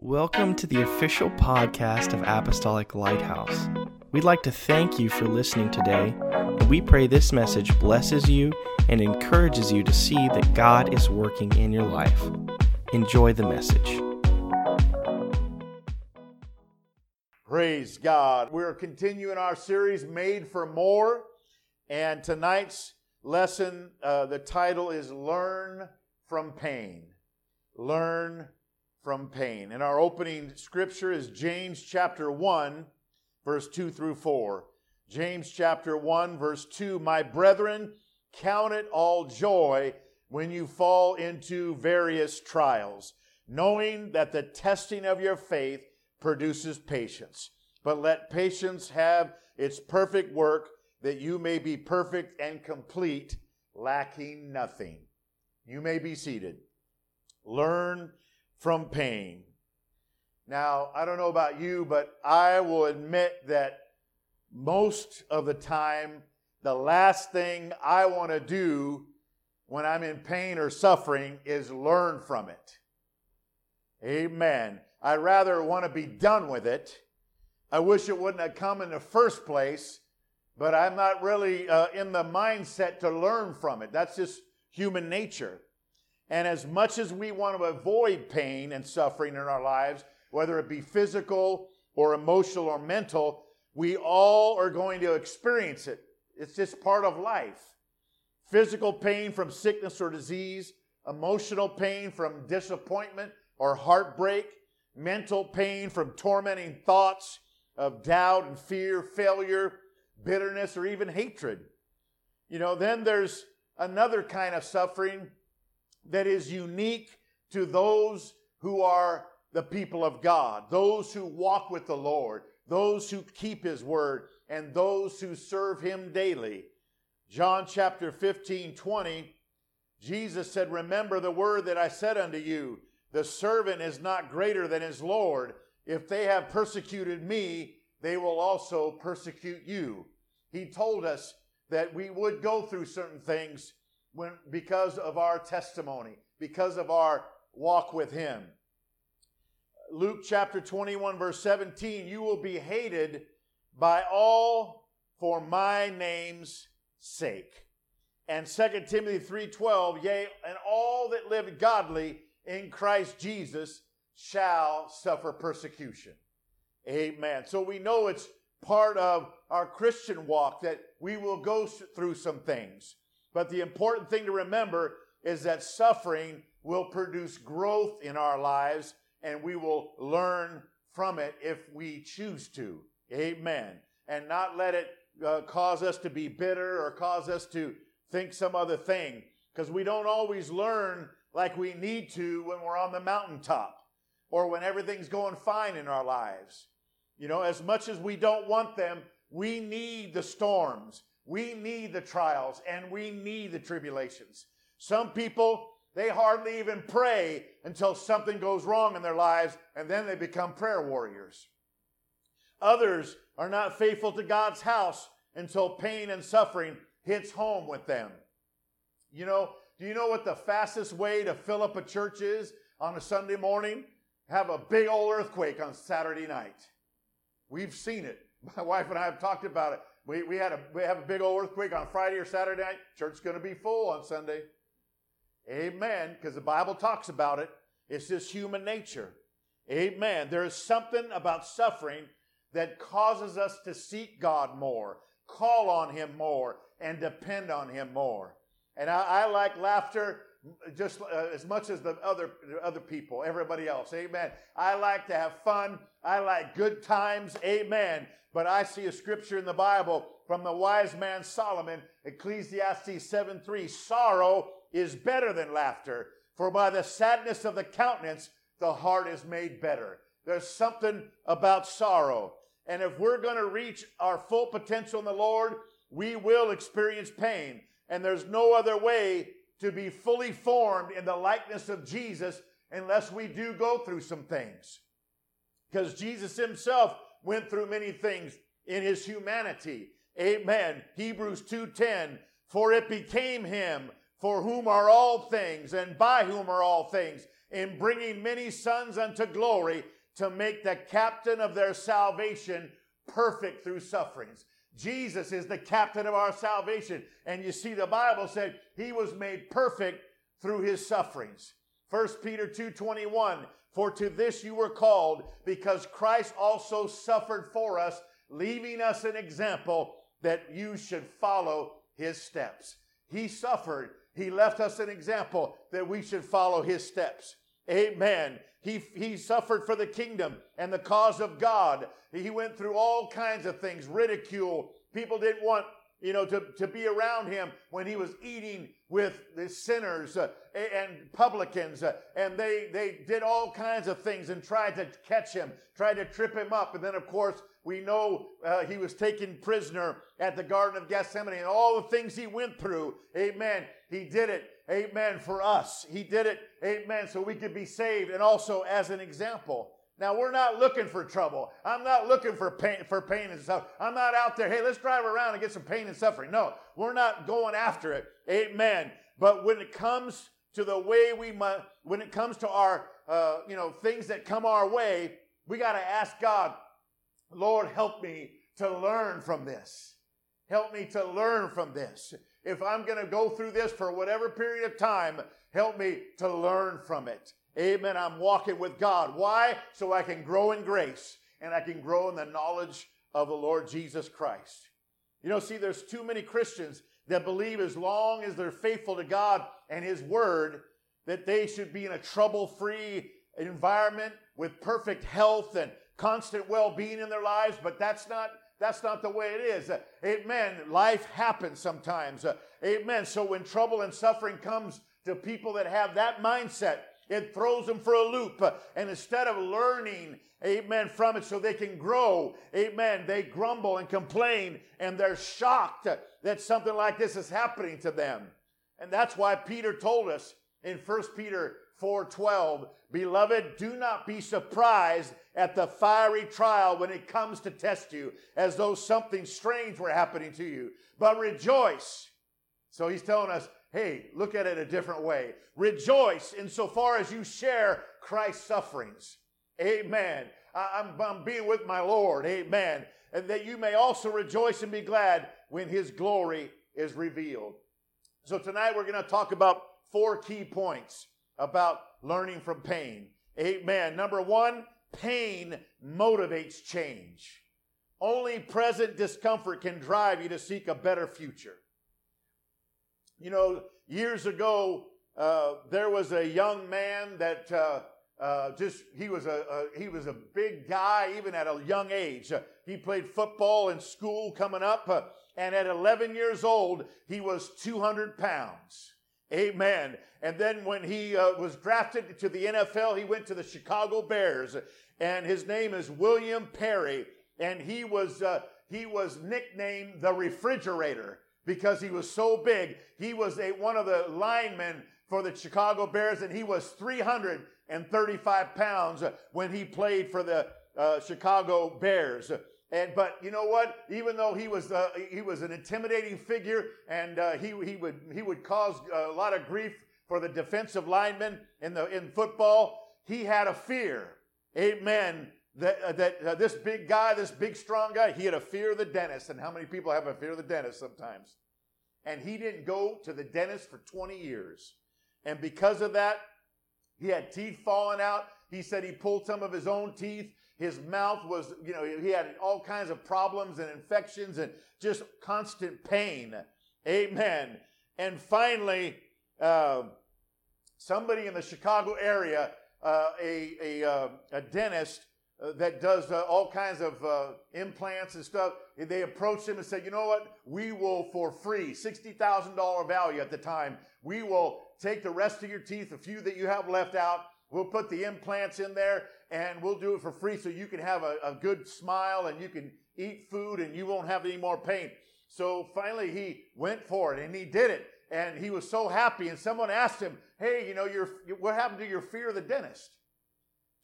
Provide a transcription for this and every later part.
Welcome to the official podcast of Apostolic Lighthouse. We'd like to thank you for listening today, and we pray this message blesses you and encourages you to see that God is working in your life. Enjoy the message. Praise God. We're continuing our series, Made for More, and tonight's lesson, uh, the title is Learn from Pain. Learn from pain. And our opening scripture is James chapter 1, verse 2 through 4. James chapter 1, verse 2 My brethren, count it all joy when you fall into various trials, knowing that the testing of your faith produces patience. But let patience have its perfect work, that you may be perfect and complete, lacking nothing. You may be seated. Learn from pain. Now, I don't know about you, but I will admit that most of the time, the last thing I want to do when I'm in pain or suffering is learn from it. Amen. I'd rather want to be done with it. I wish it wouldn't have come in the first place, but I'm not really uh, in the mindset to learn from it. That's just human nature. And as much as we want to avoid pain and suffering in our lives, whether it be physical or emotional or mental, we all are going to experience it. It's just part of life. Physical pain from sickness or disease, emotional pain from disappointment or heartbreak, mental pain from tormenting thoughts of doubt and fear, failure, bitterness, or even hatred. You know, then there's another kind of suffering that is unique to those who are the people of God, those who walk with the Lord, those who keep His word, and those who serve Him daily. John chapter 15, 20, Jesus said, Remember the word that I said unto you, the servant is not greater than his Lord. If they have persecuted me, they will also persecute you. He told us that we would go through certain things when, because of our testimony, because of our walk with Him. Luke chapter 21, verse 17, you will be hated by all for my name's sake. And 2 Timothy 3:12, yea, and all that live godly in Christ Jesus shall suffer persecution. Amen. So we know it's part of our Christian walk that we will go through some things. But the important thing to remember is that suffering will produce growth in our lives and we will learn from it if we choose to. Amen. And not let it uh, cause us to be bitter or cause us to think some other thing because we don't always learn like we need to when we're on the mountaintop or when everything's going fine in our lives. You know, as much as we don't want them, we need the storms. We need the trials and we need the tribulations. Some people, they hardly even pray until something goes wrong in their lives and then they become prayer warriors. Others are not faithful to God's house until pain and suffering hits home with them. You know, do you know what the fastest way to fill up a church is on a Sunday morning? Have a big old earthquake on Saturday night. We've seen it. My wife and I have talked about it. We, we had a we have a big old earthquake on Friday or Saturday night. Church's going to be full on Sunday. Amen. Because the Bible talks about it. It's just human nature. Amen. There is something about suffering that causes us to seek God more, call on Him more, and depend on Him more. And I, I like laughter just uh, as much as the other other people, everybody else. Amen. I like to have fun. I like good times. Amen. But I see a scripture in the Bible from the wise man Solomon, Ecclesiastes 7 3. Sorrow is better than laughter, for by the sadness of the countenance, the heart is made better. There's something about sorrow. And if we're going to reach our full potential in the Lord, we will experience pain. And there's no other way to be fully formed in the likeness of Jesus unless we do go through some things. Because Jesus himself went through many things in his humanity. Amen. Hebrews 2:10 For it became him for whom are all things and by whom are all things in bringing many sons unto glory to make the captain of their salvation perfect through sufferings. Jesus is the captain of our salvation. And you see, the Bible said he was made perfect through his sufferings. 1 Peter 2:21 For to this you were called because Christ also suffered for us leaving us an example that you should follow his steps. He suffered. He left us an example that we should follow his steps. Amen. He, he suffered for the kingdom and the cause of God. He went through all kinds of things, ridicule. People didn't want you know, to, to be around him when he was eating with the sinners uh, and publicans. Uh, and they, they did all kinds of things and tried to catch him, tried to trip him up. And then, of course, we know uh, he was taken prisoner at the Garden of Gethsemane and all the things he went through. Amen. He did it. Amen. For us. He did it. Amen. So we could be saved and also as an example. Now we're not looking for trouble. I'm not looking for pain for pain and stuff. I'm not out there, hey, let's drive around and get some pain and suffering. No, we're not going after it. Amen. But when it comes to the way we must, when it comes to our, uh, you know, things that come our way, we got to ask God, Lord, help me to learn from this. Help me to learn from this. If I'm going to go through this for whatever period of time, help me to learn from it. Amen. I'm walking with God. Why? So I can grow in grace and I can grow in the knowledge of the Lord Jesus Christ. You know, see, there's too many Christians that believe as long as they're faithful to God and His Word, that they should be in a trouble free environment with perfect health and constant well being in their lives, but that's not. That's not the way it is. Uh, amen. Life happens sometimes. Uh, amen. So when trouble and suffering comes to people that have that mindset, it throws them for a loop. And instead of learning, amen, from it so they can grow, amen, they grumble and complain and they're shocked that something like this is happening to them. And that's why Peter told us in 1 Peter 4:12, "Beloved, do not be surprised at the fiery trial when it comes to test you, as though something strange were happening to you, but rejoice." So he's telling us, hey, look at it a different way. Rejoice insofar as you share Christ's sufferings. Amen. I'm, I'm being with my Lord. Amen. And that you may also rejoice and be glad when his glory is revealed. So tonight we're going to talk about four key points about learning from pain. Amen. Number one, pain motivates change. Only present discomfort can drive you to seek a better future. You know, years ago, uh, there was a young man that uh, uh, just he was a, a, he was a big guy even at a young age. Uh, he played football in school coming up, uh, and at 11 years old, he was 200 pounds. Amen. And then when he uh, was drafted to the NFL, he went to the Chicago Bears, and his name is William Perry, and he was he was nicknamed the refrigerator because he was so big. He was a, one of the linemen for the Chicago Bears, and he was 335 pounds when he played for the uh, Chicago Bears. And but you know what? Even though he was uh, he was an intimidating figure, and uh, he he would he would cause a lot of grief for the defensive linemen in the in football. He had a fear. Amen. That, uh, that uh, this big guy, this big strong guy, he had a fear of the dentist. And how many people have a fear of the dentist sometimes? And he didn't go to the dentist for 20 years. And because of that, he had teeth falling out. He said he pulled some of his own teeth. His mouth was, you know, he had all kinds of problems and infections and just constant pain. Amen. And finally, uh, somebody in the Chicago area, uh, a, a, uh, a dentist, uh, that does uh, all kinds of uh, implants and stuff. They approached him and said, "You know what? We will for free, sixty thousand dollar value at the time. We will take the rest of your teeth, a few that you have left out. We'll put the implants in there, and we'll do it for free, so you can have a, a good smile and you can eat food and you won't have any more pain." So finally, he went for it and he did it, and he was so happy. And someone asked him, "Hey, you know, your what happened to your fear of the dentist?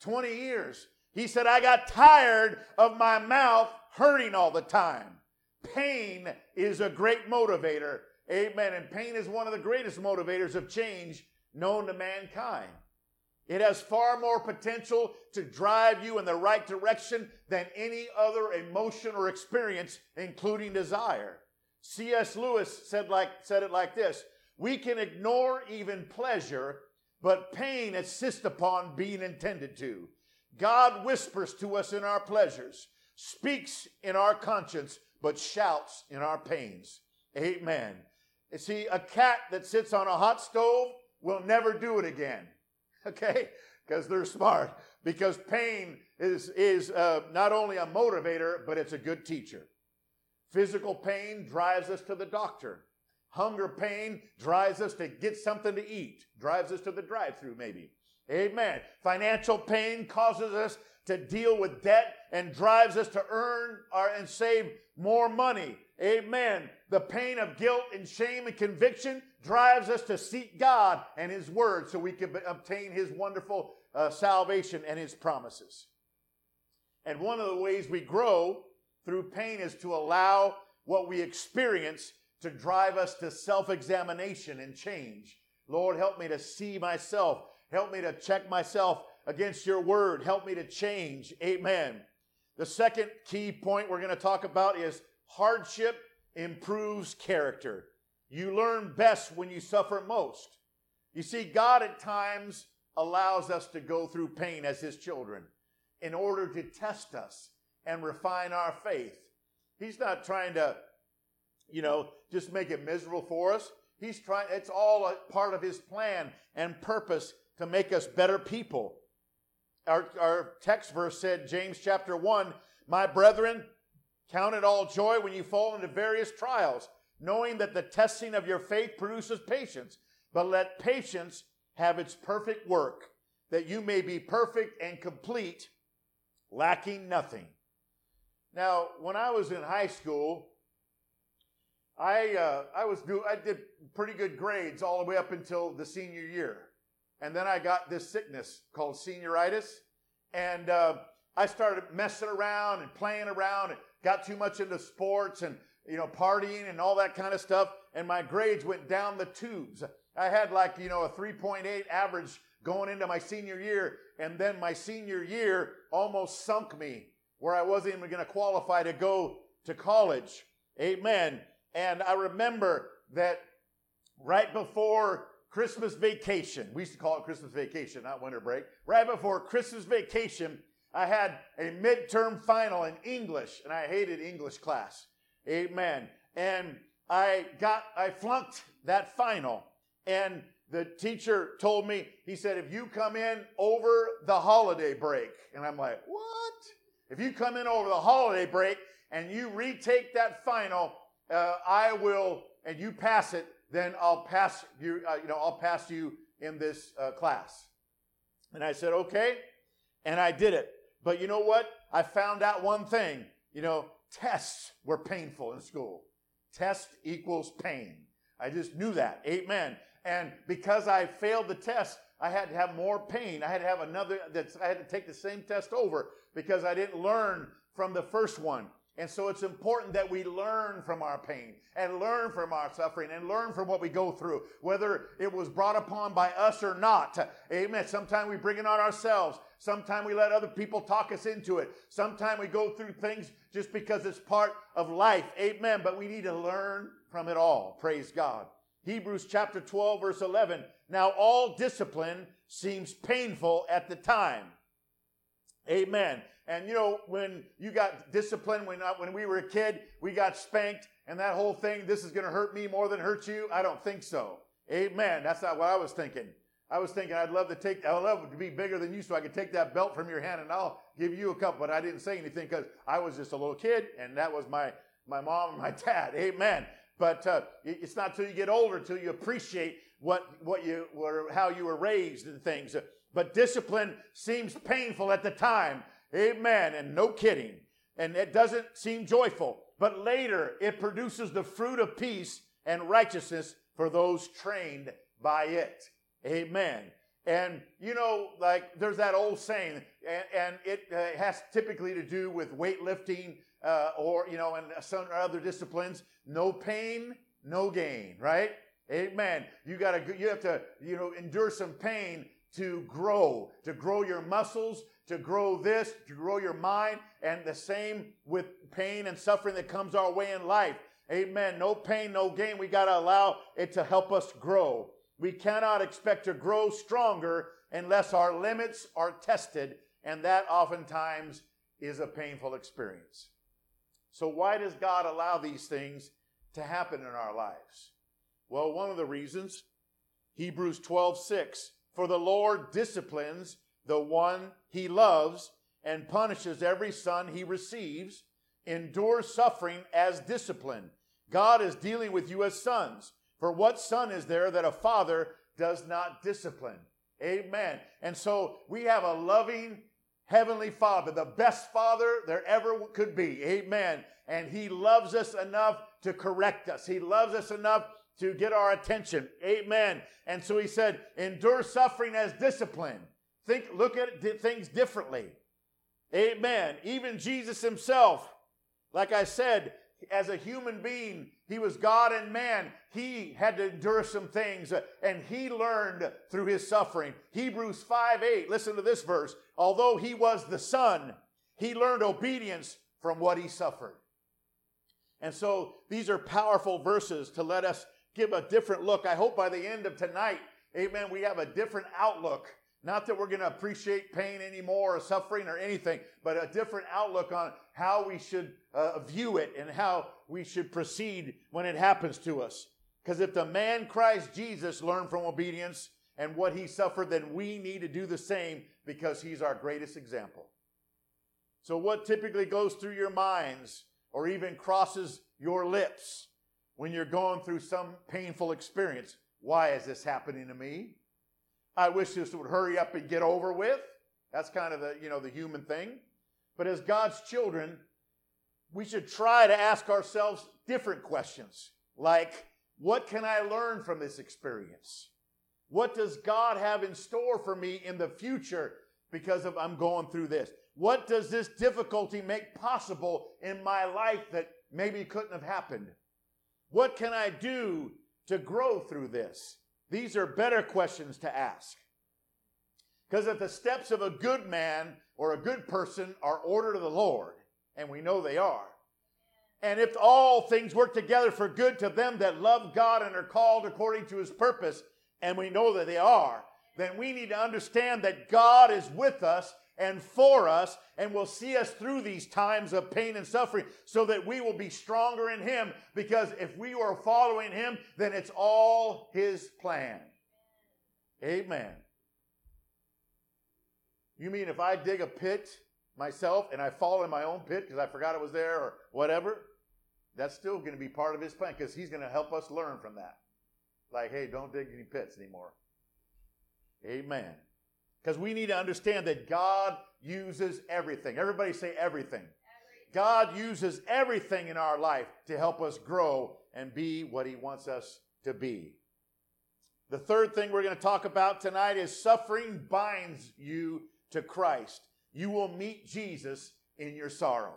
Twenty years." He said, I got tired of my mouth hurting all the time. Pain is a great motivator. Amen. And pain is one of the greatest motivators of change known to mankind. It has far more potential to drive you in the right direction than any other emotion or experience, including desire. C.S. Lewis said, like, said it like this We can ignore even pleasure, but pain insists upon being intended to. God whispers to us in our pleasures, speaks in our conscience, but shouts in our pains. Amen. You see, a cat that sits on a hot stove will never do it again. Okay? Because they're smart. Because pain is, is uh, not only a motivator, but it's a good teacher. Physical pain drives us to the doctor. Hunger pain drives us to get something to eat, drives us to the drive through, maybe. Amen. Financial pain causes us to deal with debt and drives us to earn our, and save more money. Amen. The pain of guilt and shame and conviction drives us to seek God and His Word so we can obtain His wonderful uh, salvation and His promises. And one of the ways we grow through pain is to allow what we experience to drive us to self examination and change. Lord, help me to see myself. Help me to check myself against your word. Help me to change. Amen. The second key point we're going to talk about is hardship improves character. You learn best when you suffer most. You see, God at times allows us to go through pain as His children in order to test us and refine our faith. He's not trying to, you know, just make it miserable for us. He's trying, it's all a part of His plan and purpose to make us better people. Our, our text verse said, James chapter 1, My brethren, count it all joy when you fall into various trials, knowing that the testing of your faith produces patience. But let patience have its perfect work, that you may be perfect and complete, lacking nothing. Now, when I was in high school, I uh, I was do I did pretty good grades all the way up until the senior year, and then I got this sickness called senioritis, and uh, I started messing around and playing around and got too much into sports and you know partying and all that kind of stuff, and my grades went down the tubes. I had like you know a 3.8 average going into my senior year, and then my senior year almost sunk me where I wasn't even going to qualify to go to college. Amen. And I remember that right before Christmas vacation, we used to call it Christmas vacation, not winter break. Right before Christmas vacation, I had a midterm final in English, and I hated English class. Amen. And I got, I flunked that final. And the teacher told me, he said, if you come in over the holiday break, and I'm like, what? If you come in over the holiday break and you retake that final, uh, I will, and you pass it, then I'll pass you, uh, you know, I'll pass you in this uh, class. And I said, okay. And I did it. But you know what? I found out one thing. You know, tests were painful in school. Test equals pain. I just knew that. Amen. And because I failed the test, I had to have more pain. I had to have another, I had to take the same test over because I didn't learn from the first one. And so it's important that we learn from our pain and learn from our suffering and learn from what we go through, whether it was brought upon by us or not. Amen. Sometimes we bring it on ourselves. Sometimes we let other people talk us into it. Sometimes we go through things just because it's part of life. Amen. But we need to learn from it all. Praise God. Hebrews chapter 12, verse 11. Now all discipline seems painful at the time Amen. And you know, when you got disciplined, when, when we were a kid, we got spanked and that whole thing, this is going to hurt me more than hurt you. I don't think so. Amen. That's not what I was thinking. I was thinking I'd love to take, I'd love to be bigger than you so I could take that belt from your hand and I'll give you a cup. But I didn't say anything because I was just a little kid and that was my, my mom and my dad. Amen. But uh, it's not till you get older till you appreciate what, what you were, how you were raised and things. But discipline seems painful at the time. Amen. And no kidding. And it doesn't seem joyful. But later, it produces the fruit of peace and righteousness for those trained by it. Amen. And you know, like there's that old saying, and, and it uh, has typically to do with weightlifting uh, or you know, and some other disciplines. No pain, no gain, right? Amen. You got to, you have to, you know, endure some pain to grow, to grow your muscles, to grow this, to grow your mind, and the same with pain and suffering that comes our way in life. Amen. No pain, no gain. We got to allow it to help us grow. We cannot expect to grow stronger unless our limits are tested, and that oftentimes is a painful experience. So, why does God allow these things to happen in our lives? Well, one of the reasons, Hebrews 12 6, for the Lord disciplines the one he loves and punishes every son he receives, endures suffering as discipline. God is dealing with you as sons. For what son is there that a father does not discipline? Amen. And so we have a loving heavenly father, the best father there ever could be. Amen. And he loves us enough to correct us. He loves us enough to get our attention. Amen. And so he said, endure suffering as discipline. Think, look at things differently. Amen. Even Jesus himself, like I said, as a human being, he was God and man. He had to endure some things uh, and he learned through his suffering. Hebrews 5 8, listen to this verse. Although he was the Son, he learned obedience from what he suffered. And so these are powerful verses to let us give a different look. I hope by the end of tonight, amen, we have a different outlook not that we're going to appreciate pain anymore or suffering or anything, but a different outlook on how we should uh, view it and how we should proceed when it happens to us. Because if the man Christ Jesus learned from obedience and what he suffered, then we need to do the same because he's our greatest example. So, what typically goes through your minds or even crosses your lips when you're going through some painful experience? Why is this happening to me? I wish this would hurry up and get over with. That's kind of the, you know, the human thing. But as God's children, we should try to ask ourselves different questions like, what can I learn from this experience? What does God have in store for me in the future because of I'm going through this? What does this difficulty make possible in my life that maybe couldn't have happened? What can I do to grow through this? These are better questions to ask. Because if the steps of a good man or a good person are ordered of the Lord, and we know they are, and if all things work together for good to them that love God and are called according to his purpose, and we know that they are, then we need to understand that God is with us and for us and will see us through these times of pain and suffering so that we will be stronger in Him. Because if we are following Him, then it's all His plan. Amen. You mean if I dig a pit myself and I fall in my own pit because I forgot it was there or whatever, that's still going to be part of His plan because He's going to help us learn from that. Like, hey, don't dig any pits anymore. Amen. Because we need to understand that God uses everything. Everybody say everything. God uses everything in our life to help us grow and be what He wants us to be. The third thing we're going to talk about tonight is suffering binds you to Christ. You will meet Jesus in your sorrow.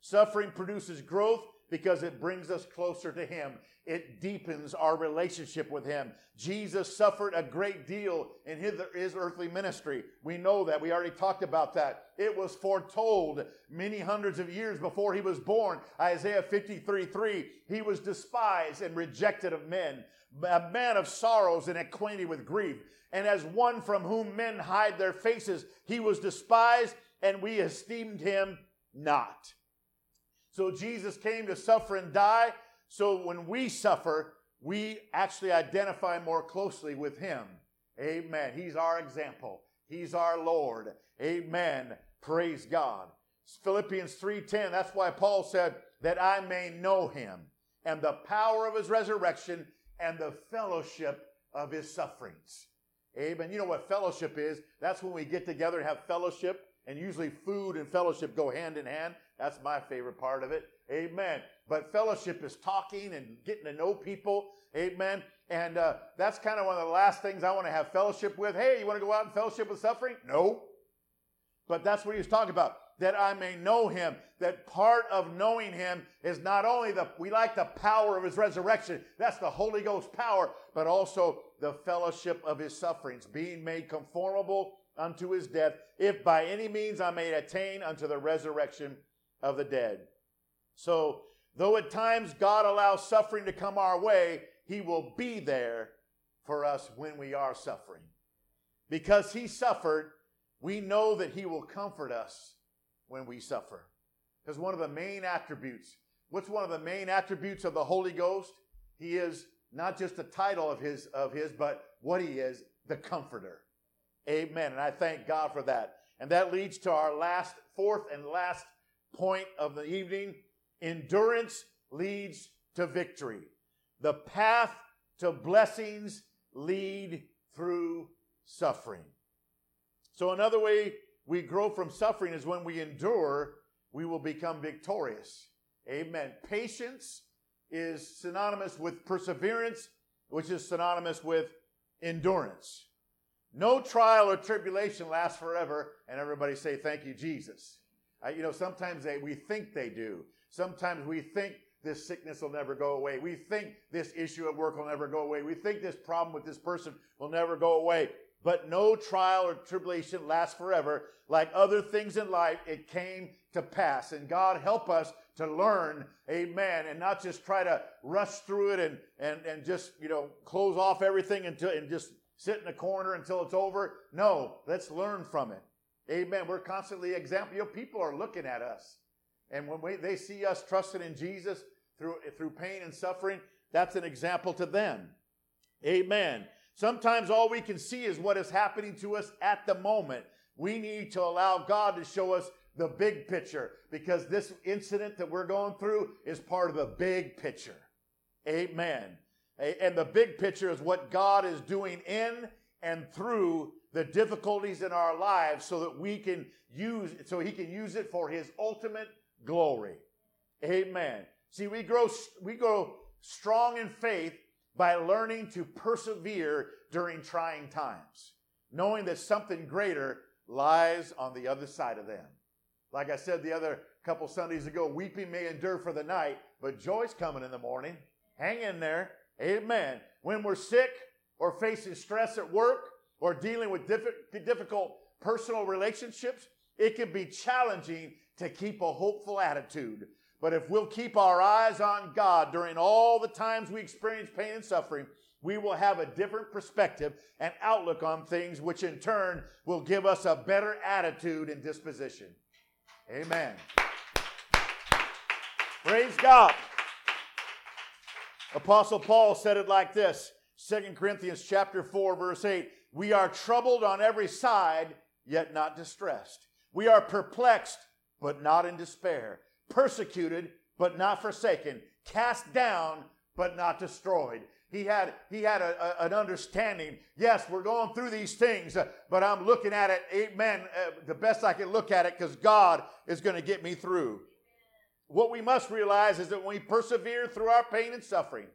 Suffering produces growth because it brings us closer to Him it deepens our relationship with Him. Jesus suffered a great deal in his, his, earthly ministry. We know that. We already talked about that. It was foretold many hundreds of years before He was born. Isaiah 53 3. He was despised and rejected of men, a man of sorrows and acquainted with grief. And as one from whom men hide their faces, He was despised and we esteemed Him not. So Jesus came to suffer and die so when we suffer, we actually identify more closely with Him. Amen. He's our example. He's our Lord. Amen. Praise God. Philippians 3:10. That's why Paul said that I may know him and the power of his resurrection and the fellowship of his sufferings. Amen. You know what fellowship is? That's when we get together and have fellowship, and usually food and fellowship go hand in hand. That's my favorite part of it. Amen. But fellowship is talking and getting to know people. Amen. And uh, that's kind of one of the last things I want to have fellowship with. Hey, you want to go out and fellowship with suffering? No. But that's what he was talking about. That I may know him. That part of knowing him is not only the, we like the power of his resurrection. That's the Holy Ghost power, but also the fellowship of his sufferings, being made conformable unto his death, if by any means I may attain unto the resurrection of the dead. So, though at times God allows suffering to come our way, he will be there for us when we are suffering. Because he suffered, we know that he will comfort us when we suffer. Because one of the main attributes, what's one of the main attributes of the Holy Ghost? He is not just a title of his, of his, but what he is, the comforter. Amen. And I thank God for that. And that leads to our last, fourth and last point of the evening. Endurance leads to victory. The path to blessings lead through suffering. So another way we grow from suffering is when we endure, we will become victorious. Amen. Patience is synonymous with perseverance, which is synonymous with endurance. No trial or tribulation lasts forever, and everybody say, Thank you, Jesus. Uh, you know, sometimes they, we think they do. Sometimes we think this sickness will never go away. We think this issue at work will never go away. We think this problem with this person will never go away. But no trial or tribulation lasts forever. Like other things in life, it came to pass. And God help us to learn, amen, and not just try to rush through it and, and, and just, you know, close off everything until, and just sit in a corner until it's over. No, let's learn from it. Amen. We're constantly example. People are looking at us. And when we, they see us trusting in Jesus through, through pain and suffering, that's an example to them. Amen. Sometimes all we can see is what is happening to us at the moment. We need to allow God to show us the big picture because this incident that we're going through is part of the big picture. Amen. And the big picture is what God is doing in and through the difficulties in our lives so that we can use so he can use it for his ultimate glory. Amen. See, we grow we grow strong in faith by learning to persevere during trying times, knowing that something greater lies on the other side of them. Like I said the other couple Sundays ago, weeping may endure for the night, but joy's coming in the morning. Hang in there. Amen. When we're sick or facing stress at work or dealing with difficult personal relationships, it can be challenging to keep a hopeful attitude. But if we'll keep our eyes on God during all the times we experience pain and suffering, we will have a different perspective and outlook on things, which in turn will give us a better attitude and disposition. Amen. Praise God. Apostle Paul said it like this 2 Corinthians chapter 4, verse 8. We are troubled on every side, yet not distressed. We are perplexed, but not in despair. Persecuted, but not forsaken. Cast down, but not destroyed. He had, he had a, a, an understanding. Yes, we're going through these things, but I'm looking at it, amen, uh, the best I can look at it because God is going to get me through. What we must realize is that when we persevere through our pain and suffering,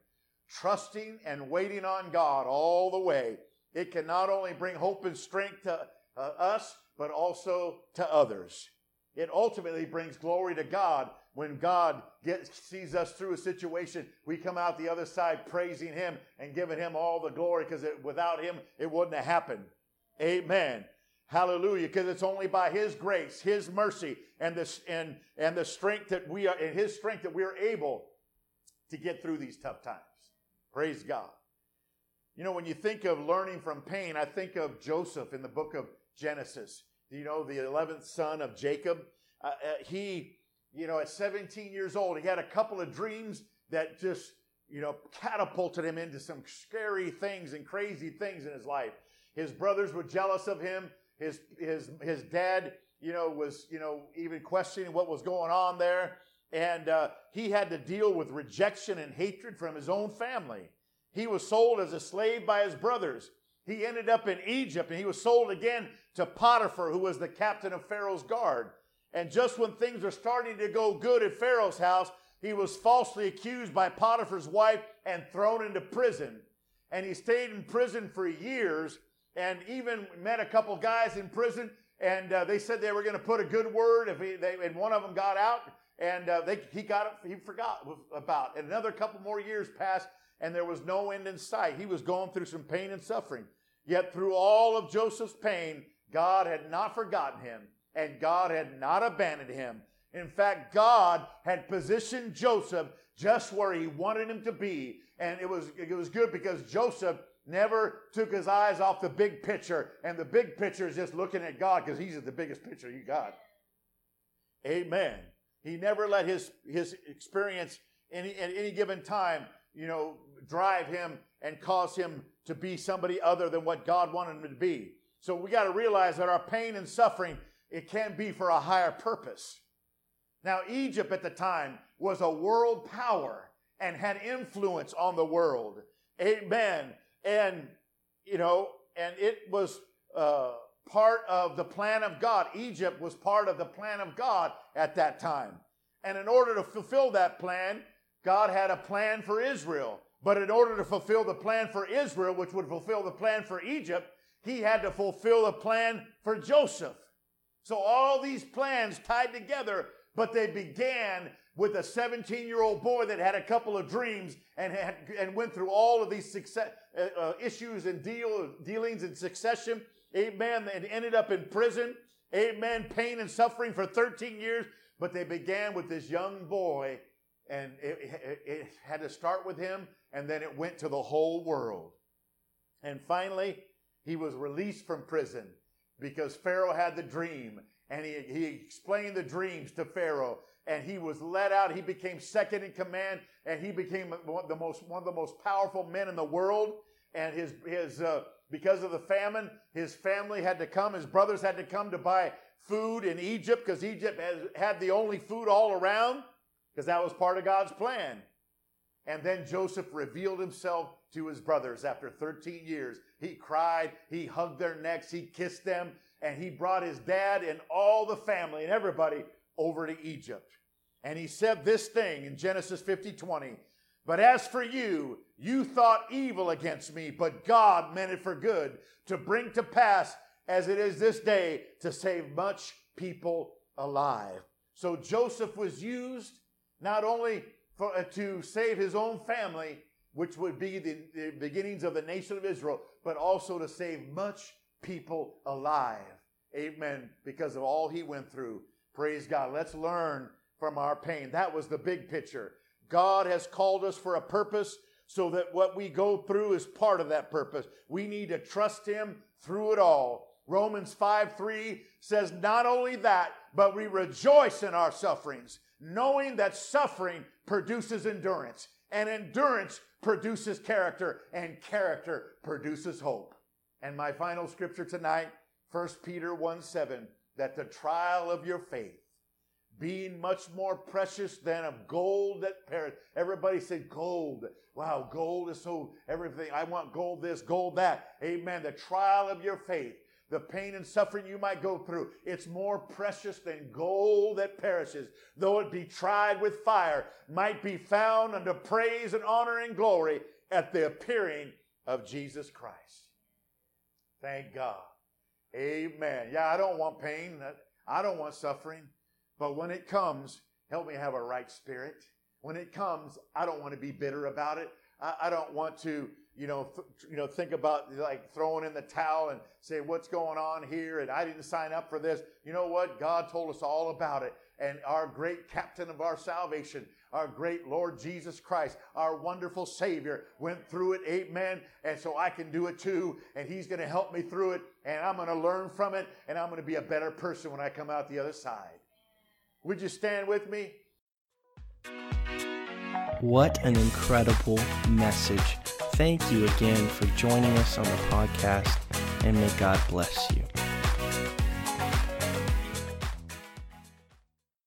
trusting and waiting on God all the way, it can not only bring hope and strength to uh, us, but also to others. It ultimately brings glory to God when God gets, sees us through a situation, we come out the other side praising Him and giving Him all the glory because without Him, it wouldn't have happened. Amen. Hallelujah. Because it's only by His grace, His mercy, and the, and, and the strength that we are, and His strength that we are able to get through these tough times. Praise God. You know, when you think of learning from pain, I think of Joseph in the book of Genesis. You know, the 11th son of Jacob. Uh, uh, he you know, at 17 years old, he had a couple of dreams that just, you know, catapulted him into some scary things and crazy things in his life. His brothers were jealous of him. His, his, his dad, you know, was, you know, even questioning what was going on there. And uh, he had to deal with rejection and hatred from his own family. He was sold as a slave by his brothers. He ended up in Egypt and he was sold again to Potiphar, who was the captain of Pharaoh's guard. And just when things were starting to go good at Pharaoh's house, he was falsely accused by Potiphar's wife and thrown into prison. And he stayed in prison for years and even met a couple guys in prison. And uh, they said they were going to put a good word if he, they, and one of them got out and uh, they, he got he forgot about. And another couple more years passed and there was no end in sight. He was going through some pain and suffering. Yet through all of Joseph's pain, God had not forgotten him and God had not abandoned him. In fact, God had positioned Joseph just where he wanted him to be. And it was, it was good because Joseph never took his eyes off the big picture. And the big picture is just looking at God because he's the biggest picture you got. Amen. He never let his, his experience any, at any given time, you know, drive him and cause him to be somebody other than what God wanted him to be. So we got to realize that our pain and suffering, it can be for a higher purpose. Now, Egypt at the time was a world power and had influence on the world. Amen. And, you know, and it was uh, part of the plan of God. Egypt was part of the plan of God at that time. And in order to fulfill that plan, God had a plan for Israel. But in order to fulfill the plan for Israel, which would fulfill the plan for Egypt, he had to fulfill the plan for Joseph. So all these plans tied together, but they began with a 17 year old boy that had a couple of dreams and had, and went through all of these success, uh, uh, issues and deal, dealings in succession. Amen. And ended up in prison. Amen. Pain and suffering for 13 years. But they began with this young boy and it, it, it had to start with him and then it went to the whole world. And finally, he was released from prison because Pharaoh had the dream and he, he explained the dreams to Pharaoh and he was let out. He became second in command and he became one of the most, one of the most powerful men in the world. And his, his, uh, because of the famine, his family had to come, his brothers had to come to buy food in Egypt because Egypt had the only food all around because that was part of God's plan. And then Joseph revealed himself to his brothers after 13 years. He cried, he hugged their necks, he kissed them, and he brought his dad and all the family and everybody over to Egypt. And he said this thing in Genesis 50 20. But as for you, you thought evil against me, but God meant it for good to bring to pass as it is this day to save much people alive. So Joseph was used not only for, uh, to save his own family, which would be the, the beginnings of the nation of Israel, but also to save much people alive. Amen. Because of all he went through. Praise God. Let's learn from our pain. That was the big picture. God has called us for a purpose so that what we go through is part of that purpose. We need to trust him through it all. Romans 5 3 says, Not only that, but we rejoice in our sufferings, knowing that suffering produces endurance, and endurance produces character, and character produces hope. And my final scripture tonight, 1 Peter 1 7, that the trial of your faith, being much more precious than of gold that perishes. Everybody said gold. Wow, gold is so everything. I want gold this, gold that. Amen. The trial of your faith the pain and suffering you might go through, it's more precious than gold that perishes, though it be tried with fire, might be found unto praise and honor and glory at the appearing of Jesus Christ. Thank God. Amen. Yeah, I don't want pain. I don't want suffering. But when it comes, help me have a right spirit. When it comes, I don't want to be bitter about it. I, I don't want to you know, th- you know, think about like throwing in the towel and say, what's going on here? And I didn't sign up for this. You know what? God told us all about it. And our great captain of our salvation, our great Lord Jesus Christ, our wonderful Savior went through it. Amen. And so I can do it too. And He's going to help me through it. And I'm going to learn from it. And I'm going to be a better person when I come out the other side. Would you stand with me? What an incredible message. Thank you again for joining us on the podcast, and may God bless you.